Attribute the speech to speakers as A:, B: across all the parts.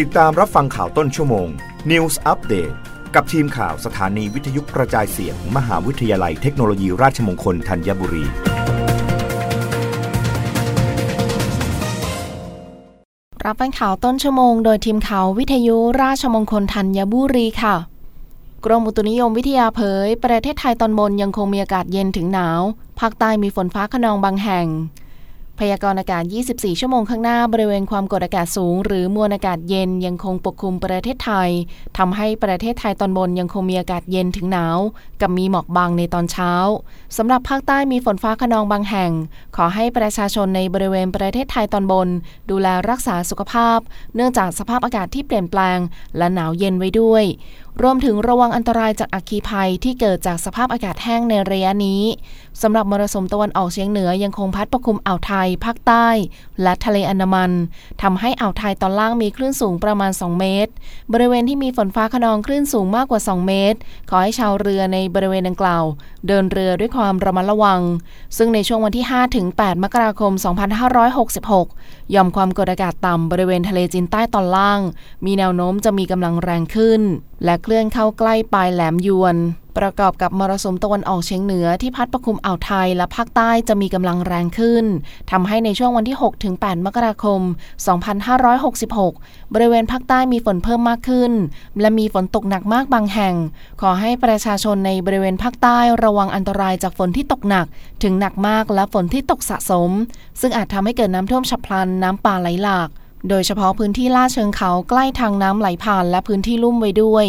A: ติดตามรับฟังข่าวต้นชั่วโมง News Update กับทีมข่าวสถานีวิทยุกระจายเสียงมมหาวิทยาลัยเทคโนโลยีราชมงคลธัญบุรี
B: รับฟังข่าวต้นชั่วโมงโดยทีมข่าววิทยุราชมงคลธัญบุรีค่ะ กรมอุตุนิยมวิทยาเผย ประเทศไทยตอนบนยังคงมีอากาศเย็นถึงหนาว ภาคใต้มีฝนฟ้าขนองบางแห่ง พยากรณ์อากาศ 24 ชั่วโมงข้างหน้าบริเวณความกดอากาศสูง หรือมวลอากาศเย็นยังคงปกคลุมประเทศไทยทำให้ประเทศไทยตอนบนยังคงมีอากาศเย็นถึงหนาว กับมีหมอกบางในตอนเช้าสำหรับภาคใต้มีฝนฟ้าขนองบางแห่ง ขอให้ประชาชนในบริเวณประเทศไทยตอนบน ดูแลรักษาสุขภาพ เนื่องจากสภาพอากาศที่เปลี่ยนแปลง และหนาวเย็นไว้ด้วยรวมถึงระวังอันตรายจากอัคคีภัยที่เกิดจากสภาพอากาศแห้งในระยะนี้สำหรับมรสุมตะวันออกเฉียงเหนือยังคงพัดปกคลุมอ่าวไทยภาคใต้ และทะเลอันดามันทำให้อ่าวไทยตอนล่างมีคลื่นสูงประมาณ 2 เมตร บริเวณที่มีฝนฟ้าขนองคลื่นสูงมากกว่า 2 เมตร ขอให้ชาวเรือในบริเวณดังกล่าว เดินเรือด้วยความระมัดระวัง ซึ่งในช่วงวันที่ 5 ถึง 8 มกราคม 2566ยอมความกดอากาศต่ำบริเวณทะเลจีนใต้ตอนล่าง มีแนวโน้มจะมีกำลังแรงขึ้น และเคลื่อนเข้าใกล้ปลายแหลมยวน ประกอบกับมรสุมตะวันออกเฉียงเหนือที่พัดปกคลุมอ่าวไทยและภาคใต้จะมีกำลังแรงขึ้นทำให้ในช่วงวันที่6ถึง8มกราคม 2566 บริเวณภาคใต้มีฝนเพิ่มมากขึ้น และมีฝนตกหนักมากบางแห่ง ขอให้ประชาชนในบริเวณภาคใต้ระวังอันตรายจากฝนที่ตกหนัก ถึงหนักมากและฝนที่ตกสะสม ซึ่งอาจทำให้เกิดน้ำท่วมฉับพลันน้ำป่าไหลหลาก โดยเฉพาะพื้นที่ลาดเชิงเขาใกล้ทางน้ำไหลผ่านและพื้นที่ลุ่มไว้ด้วย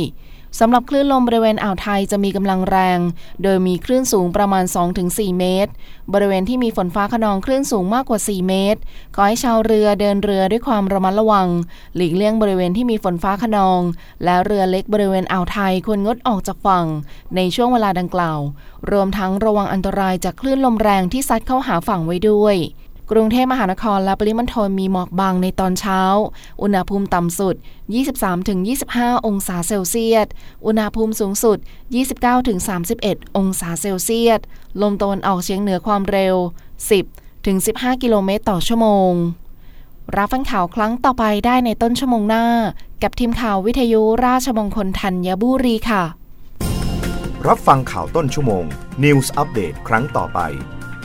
B: สำหรับคลื่นลมบริเวณอ่าวไทยจะมีกำลังแรง โดยมีคลื่นสูงประมาณ 2-4 เมตร บริเวณที่มีฝนฟ้าขนองคลื่นสูงมากกว่า 4 เมตร ขอให้ชาวเรือเดินเรือด้วยความระมัดระวัง หลีกเลี่ยงบริเวณที่มีฝนฟ้าขนอง และเรือเล็กบริเวณอ่าวไทยควรงดออกจากฝั่ง ในช่วงเวลาดังกล่าว รวมทั้งระวังอันตรายจากคลื่นลมแรงที่ซัดเข้าหาฝั่งไว้ด้วย กรุงเทพมหานครและปริมณฑลมีหมอกบางในตอนเช้า อุณหภูมิต่ำสุด 23-25 องศาเซลเซียส อุณหภูมิสูงสุด 29-31 องศาเซลเซียส ลมตะวันออกเฉียงเหนือความเร็ว 10-15 กิโลเมตรต่อชั่วโมง รับฟังข่าวครั้งต่อไปได้ในต้นชั่วโมงหน้า กับทีมข่าววิทยุราชมงคลธัญบุรีค่ะ
A: รับฟังข่าวต้นชั่วโมง News อัปเดตครั้งต่อไป